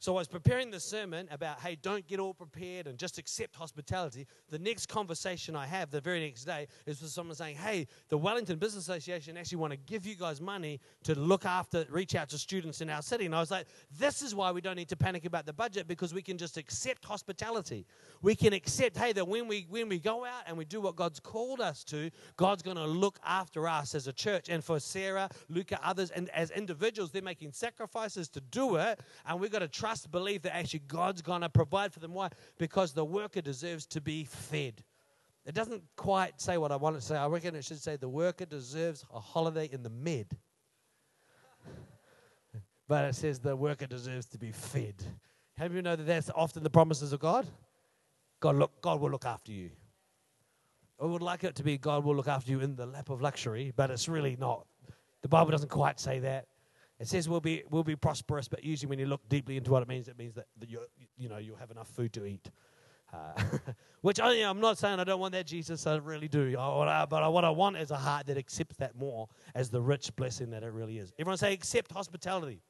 So I was preparing the sermon about, hey, don't get all prepared and just accept hospitality. The next conversation I have the very next day is with someone saying, hey, the Wellington Business Association actually want to give you guys money to look after, reach out to students in our city. And I was like, this is why we don't need to panic about the budget because we can just accept hospitality. We can accept, hey, that when we when we go out and we do what God's called us to, God's going to look after us as a church. And for Sarah, Luca, others, and as individuals, they're making sacrifices to do it. And we've got to trust, believe that actually God's going to provide for them. Why? Because the worker deserves to be fed. It doesn't quite say what I want to say. I reckon it should say the worker deserves a holiday in the med. <laughs> but it says the worker deserves to be fed. How do you know that that's often the promises of God? God, look, God will look after you. I would like it to be God will look after you in the lap of luxury, but it's really not. The Bible doesn't quite say that. It says we'll be we'll be prosperous, but usually when you look deeply into what it means, it means that, that you you know you'll have enough food to eat. Uh, <laughs> which I, I'm not saying I don't want that, Jesus. I really do. I, but I, what I want is a heart that accepts that more as the rich blessing that it really is. Everyone say, accept hospitality.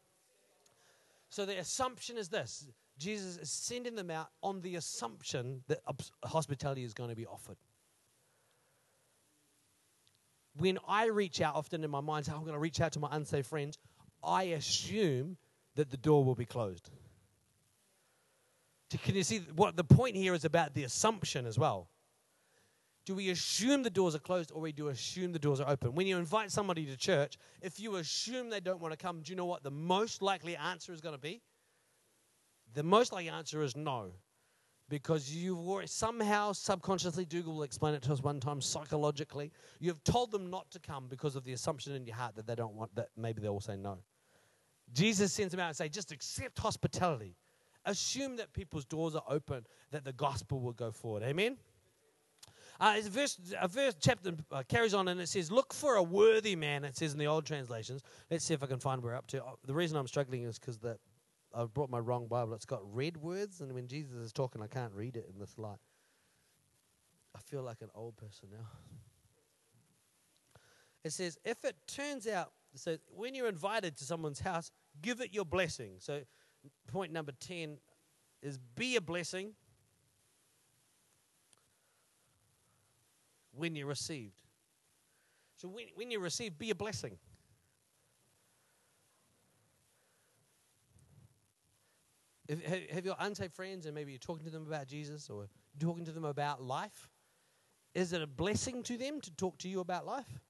So the assumption is this Jesus is sending them out on the assumption that hospitality is going to be offered. When I reach out, often in my mind, I'm going to reach out to my unsafe friends, I assume that the door will be closed. Can you see what the point here is about the assumption as well? Do we assume the doors are closed or do we do assume the doors are open? When you invite somebody to church, if you assume they don't want to come, do you know what the most likely answer is going to be? The most likely answer is no. Because you've somehow subconsciously, Dougal will explain it to us one time psychologically, you've told them not to come because of the assumption in your heart that they don't want, that maybe they will say no. Jesus sends them out and say, just accept hospitality. Assume that people's doors are open, that the gospel will go forward. Amen? Uh, a verse, a verse chapter uh, carries on and it says, Look for a worthy man, it says in the old translations. Let's see if I can find where we're up to. Uh, the reason I'm struggling is because that I've brought my wrong Bible. It's got red words, and when Jesus is talking, I can't read it in this light. I feel like an old person now. It says, If it turns out, so when you're invited to someone's house, give it your blessing. So, point number 10 is be a blessing when you're received. So when, when you receive, be a blessing. If, have, have your unsaved friends and maybe you're talking to them about Jesus or talking to them about life? Is it a blessing to them to talk to you about life?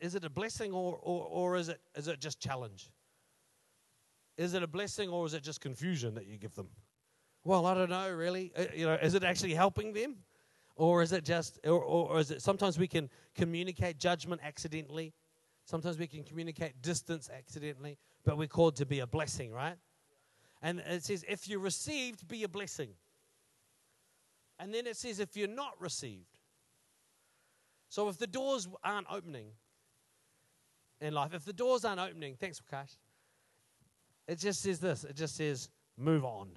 Is it a blessing or, or, or is, it, is it just challenge? Is it a blessing or is it just confusion that you give them? Well, I don't know, really. Uh, you know, is it actually helping them? Or is it just, or, or, or is it sometimes we can communicate judgment accidentally? Sometimes we can communicate distance accidentally, but we're called to be a blessing, right? And it says, if you received, be a blessing. And then it says, if you're not received. So if the doors aren't opening in life, if the doors aren't opening, thanks, Prakash. It just says this it just says, move on.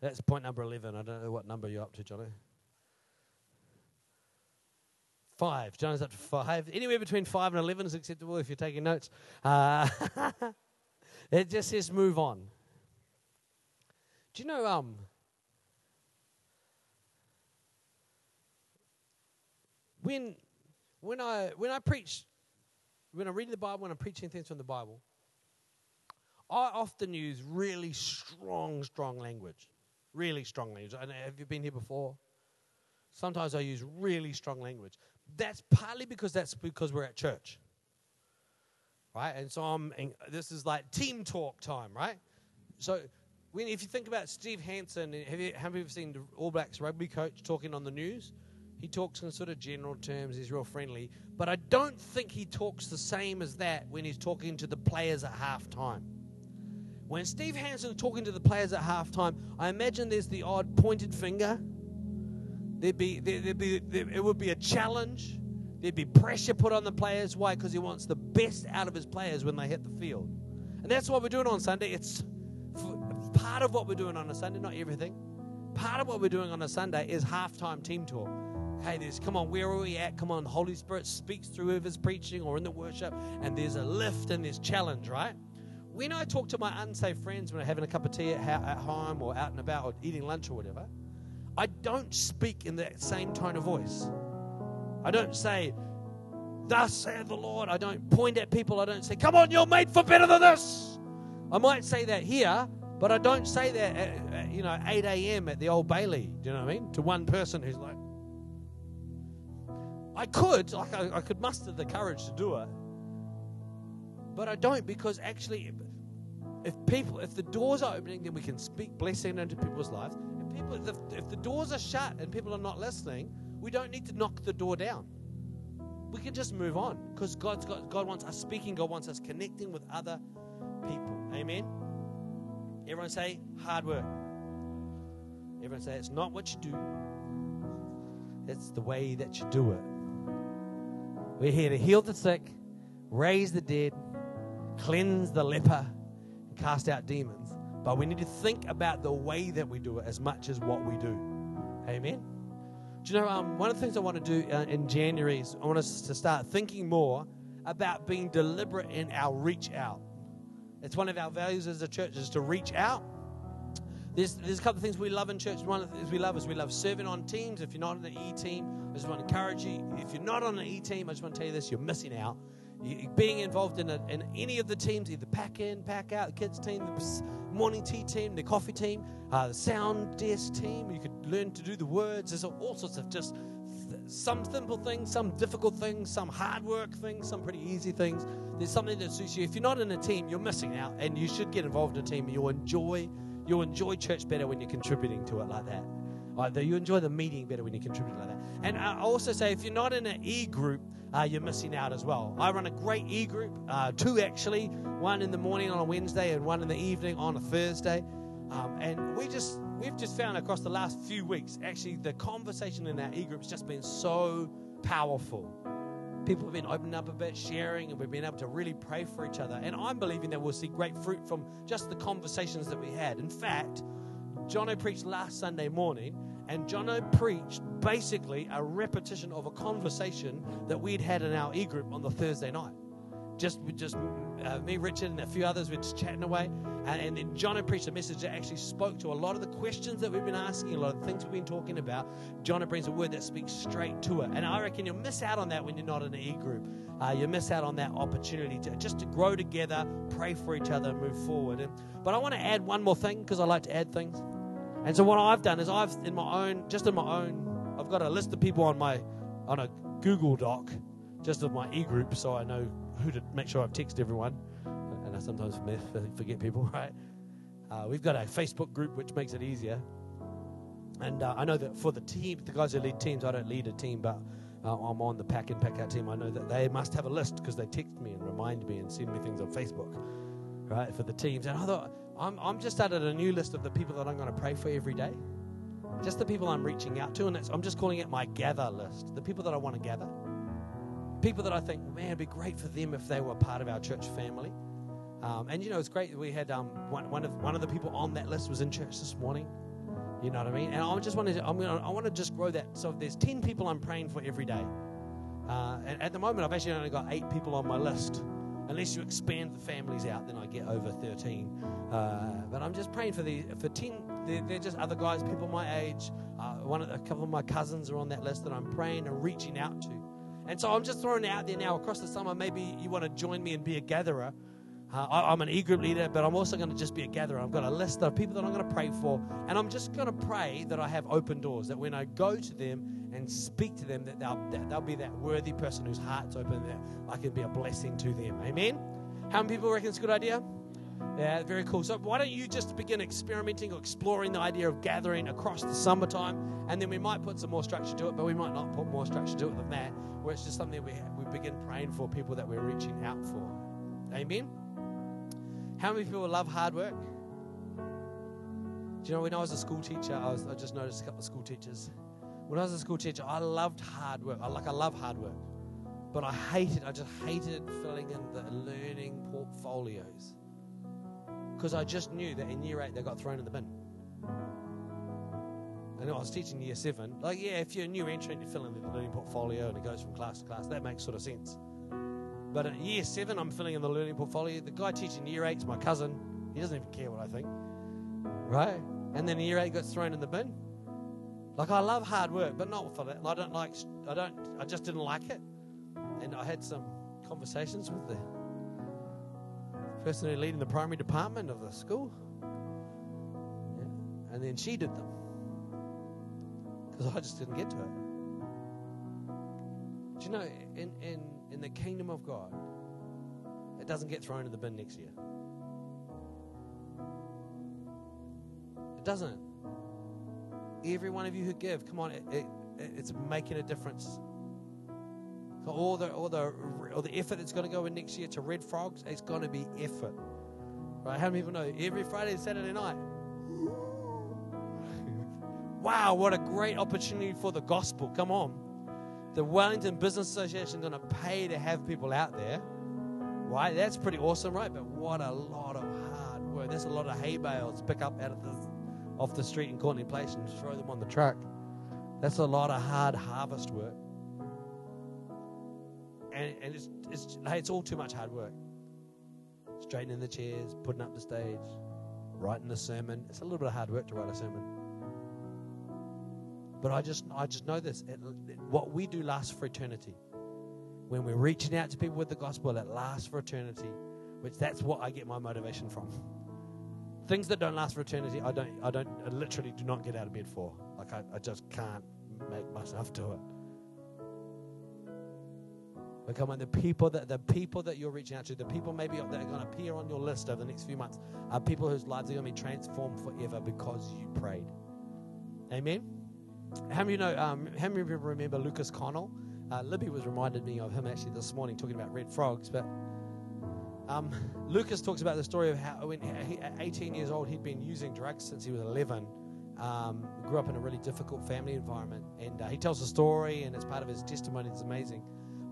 That's point number 11. I don't know what number you're up to, Johnny. Five. Johnny's up to five. Anywhere between five and 11 is acceptable if you're taking notes. Uh, <laughs> it just says move on. Do you know, um, when, when, I, when I preach, when I'm reading the Bible, when I'm preaching things from the Bible, I often use really strong, strong language. Really strong language. And have you been here before? Sometimes I use really strong language. That's partly because that's because we're at church. Right? And so I'm and this is like team talk time, right? So when if you think about Steve Hansen, have you have you ever seen the All Blacks rugby coach talking on the news? He talks in sort of general terms, he's real friendly, but I don't think he talks the same as that when he's talking to the players at halftime. When Steve Hansen's talking to the players at halftime, I imagine there's the odd pointed finger. There'd be, there, would be, there, it would be a challenge. There'd be pressure put on the players. Why? Because he wants the best out of his players when they hit the field. And that's what we're doing on Sunday. It's part of what we're doing on a Sunday, not everything. Part of what we're doing on a Sunday is halftime team talk. Hey, there's, come on, where are we at? Come on, Holy Spirit speaks through whoever's preaching or in the worship, and there's a lift and there's challenge, right? When I talk to my unsafe friends when I'm having a cup of tea at, at home or out and about or eating lunch or whatever, I don't speak in that same tone of voice. I don't say, Thus saith the Lord. I don't point at people. I don't say, Come on, you're made for better than this. I might say that here, but I don't say that at, at, you know, 8 a.m. at the Old Bailey. Do you know what I mean? To one person who's like, I could, like, I, I could muster the courage to do it, but I don't because actually, if people, if the doors are opening, then we can speak blessing into people's lives. If people, if the, if the doors are shut and people are not listening, we don't need to knock the door down. We can just move on because God's got, God wants us speaking. God wants us connecting with other people. Amen. Everyone say hard work. Everyone say it's not what you do. It's the way that you do it. We're here to heal the sick, raise the dead, cleanse the leper, and cast out demons. but we need to think about the way that we do it as much as what we do. Amen. Do you know, um, one of the things I want to do uh, in January is I want us to start thinking more about being deliberate in our reach out. It's one of our values as a church is to reach out. There's, there's a couple of things we love in church. One of the things we love is we love serving on teams. If you're not on the E team, I just want to encourage you. If you're not on the E team, I just want to tell you this: you're missing out. You, being involved in, a, in any of the teams, either pack in, pack out, the kids team, the morning tea team, the coffee team, uh, the sound desk team. You could learn to do the words. There's all sorts of just some simple things, some difficult things, some hard work things, some pretty easy things. There's something that suits you. If you're not in a team, you're missing out, and you should get involved in a team. You'll enjoy you'll enjoy church better when you're contributing to it like that. You enjoy the meeting better when you contribute like that. And I also say if you're not in an e group, uh, you're missing out as well. I run a great e group, uh, two actually, one in the morning on a Wednesday and one in the evening on a Thursday. Um, and we just we've just found across the last few weeks, actually, the conversation in our e group has just been so powerful. People have been opening up a bit, sharing, and we've been able to really pray for each other. And I'm believing that we'll see great fruit from just the conversations that we had. In fact, Jono preached last Sunday morning, and Jono preached basically a repetition of a conversation that we'd had in our e group on the Thursday night. Just, just uh, me, Richard, and a few others were just chatting away. And, and then Jono preached a message that actually spoke to a lot of the questions that we've been asking, a lot of things we've been talking about. Jono brings a word that speaks straight to it. And I reckon you'll miss out on that when you're not in an e group. Uh, you miss out on that opportunity to just to grow together, pray for each other, and move forward. And, but I want to add one more thing because I like to add things. And so what I've done is I've in my own, just in my own, I've got a list of people on my on a Google Doc, just of my e group, so I know who to make sure I've texted everyone. And I sometimes forget people, <laughs> right? Uh, we've got a Facebook group which makes it easier. And uh, I know that for the team, the guys who lead teams, I don't lead a team, but uh, I'm on the pack and pack out team. I know that they must have a list because they text me and remind me and send me things on Facebook, right, for the teams. And I thought, I'm, I'm just started a new list of the people that I'm going to pray for every day. Just the people I'm reaching out to, and I'm just calling it my gather list. The people that I want to gather. People that I think, man, it'd be great for them if they were part of our church family. Um, and you know, it's great. We had um, one, one of one of the people on that list was in church this morning. You know what I mean? And I just wanted to, I'm gonna, I want to just grow that. So there's ten people I'm praying for every day. Uh, and at the moment, I've actually only got eight people on my list. Unless you expand the families out, then I get over 13. Uh, but I'm just praying for the for 10. They're, they're just other guys, people my age. Uh, one, a couple of my cousins are on that list that I'm praying and reaching out to. And so I'm just throwing out there now across the summer. Maybe you want to join me and be a gatherer. Uh, I, am an e group leader, but I'm also going to just be a gatherer. I've got a list of people that I'm going to pray for, and I'm just going to pray that I have open doors. That when I go to them and speak to them, that they'll, that they'll be that worthy person whose heart's open, that I can be a blessing to them. Amen. How many people reckon it's a good idea? Yeah, very cool. So why don't you just begin experimenting or exploring the idea of gathering across the summertime, and then we might put some more structure to it, but we might not put more structure to it than that, where it's just something we we begin praying for people that we're reaching out for. Amen. How many people love hard work? Do you know when I was a school teacher, I, was, I just noticed a couple of school teachers. When I was a school teacher, I loved hard work. I like I love hard work, but I hated. I just hated filling in the learning portfolios because I just knew that in year eight they got thrown in the bin. And I was teaching year seven. Like, yeah, if you're a new entrant, you fill in the learning portfolio and it goes from class to class. That makes sort of sense. But in year seven, I'm filling in the learning portfolio. The guy teaching year eight is my cousin. He doesn't even care what I think. Right? And then year eight gets thrown in the bin. Like I love hard work, but not for that. I don't like. I don't. I just didn't like it. And I had some conversations with the person who leading the primary department of the school. And then she did them because I just didn't get to it. Do you know in in in the kingdom of God, it doesn't get thrown in the bin next year. It doesn't. Every one of you who give, come on, it, it, it's making a difference. all the all the all the effort that's going to go in next year to Red Frogs, it's going to be effort. Right? How many people know every Friday and Saturday night? Wow, what a great opportunity for the gospel. Come on the Wellington Business Association going to pay to have people out there, right? That's pretty awesome, right? But what a lot of hard work. That's a lot of hay bales pick up out of the off the street in Courtenay Place and throw them on the truck. That's a lot of hard harvest work. And, and it's, it's, it's all too much hard work. Straightening the chairs, putting up the stage, writing the sermon. It's a little bit of hard work to write a sermon. But I just, I just know this. It, what we do lasts for eternity. When we're reaching out to people with the gospel, it lasts for eternity. Which that's what I get my motivation from. Things that don't last for eternity, I don't, I don't, I literally do not get out of bed for. Like I, I just can't make myself do it. But come on, the people that the people that you're reaching out to, the people maybe that are going to appear on your list over the next few months, are people whose lives are going to be transformed forever because you prayed. Amen. How many you know? Um, how many of you remember Lucas Connell? Uh, Libby was reminded me of him actually this morning talking about red frogs. But um, Lucas talks about the story of how, when he, at 18 years old, he'd been using drugs since he was 11. Um, grew up in a really difficult family environment, and uh, he tells a story, and it's part of his testimony. It's amazing.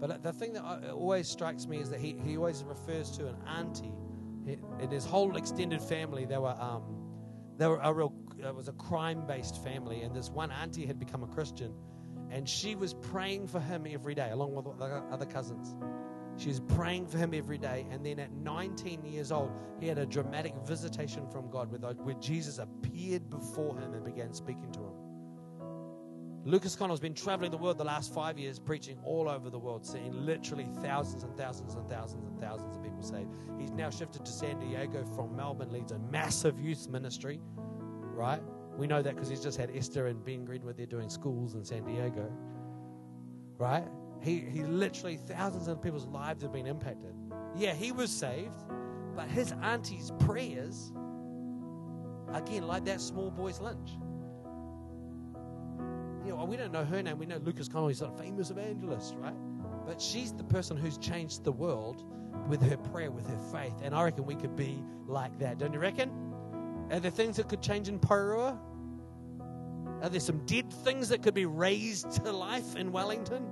But the thing that uh, always strikes me is that he, he always refers to an auntie. In his whole extended family, they were um, they were a real it was a crime based family, and this one auntie had become a Christian, and she was praying for him every day, along with the other cousins. She was praying for him every day, and then at 19 years old, he had a dramatic visitation from God where, uh, where Jesus appeared before him and began speaking to him. Lucas Connell's been traveling the world the last five years, preaching all over the world, seeing literally thousands and thousands and thousands and thousands of people saved. He's now shifted to San Diego from Melbourne, leads a massive youth ministry, right? We know that because he's just had Esther and Ben Greenwood there doing schools in San Diego, right? He, he literally, thousands of people's lives have been impacted. Yeah, he was saved, but his auntie's prayers, again, like that small boy's lunch. You know, we don't know her name. We know Lucas Connell. He's a famous evangelist, right? But she's the person who's changed the world with her prayer, with her faith. And I reckon we could be like that. Don't you reckon? Are there things that could change in Porirua? Are there some dead things that could be raised to life in Wellington?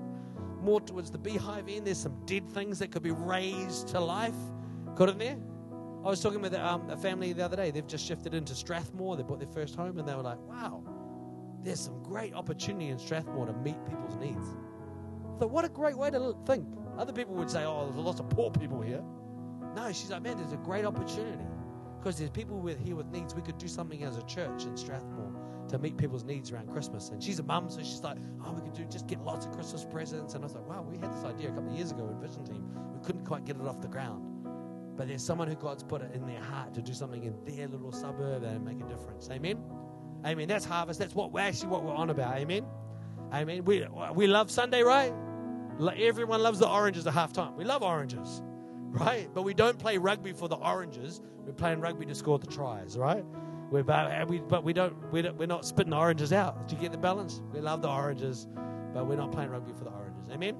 More towards the beehive end, there's some dead things that could be raised to life. It there? I was talking with um, a family the other day. They've just shifted into Strathmore. They bought their first home, and they were like, wow, there's some great opportunity in Strathmore to meet people's needs. Thought, what a great way to think. Other people would say, oh, there's lots of poor people here. No, she's like, man, there's a great opportunity because there's people with, here with needs. We could do something as a church in Strathmore to meet people's needs around Christmas. And she's a mum, so she's like, oh, we could do just get lots of Christmas presents. And I was like, wow, we had this idea a couple of years ago in Vision Team. We couldn't quite get it off the ground. But there's someone who God's put it in their heart to do something in their little suburb and make a difference. Amen. Amen. That's harvest. That's what we're actually what we're on about. Amen. Amen. We we love Sunday, right? Everyone loves the oranges at halftime. We love oranges, right? But we don't play rugby for the oranges. We're playing rugby to score the tries, right? We're about, we, but we don't, we don't, we're not spitting oranges out. Do you get the balance? We love the oranges, but we're not playing rugby for the oranges. Amen.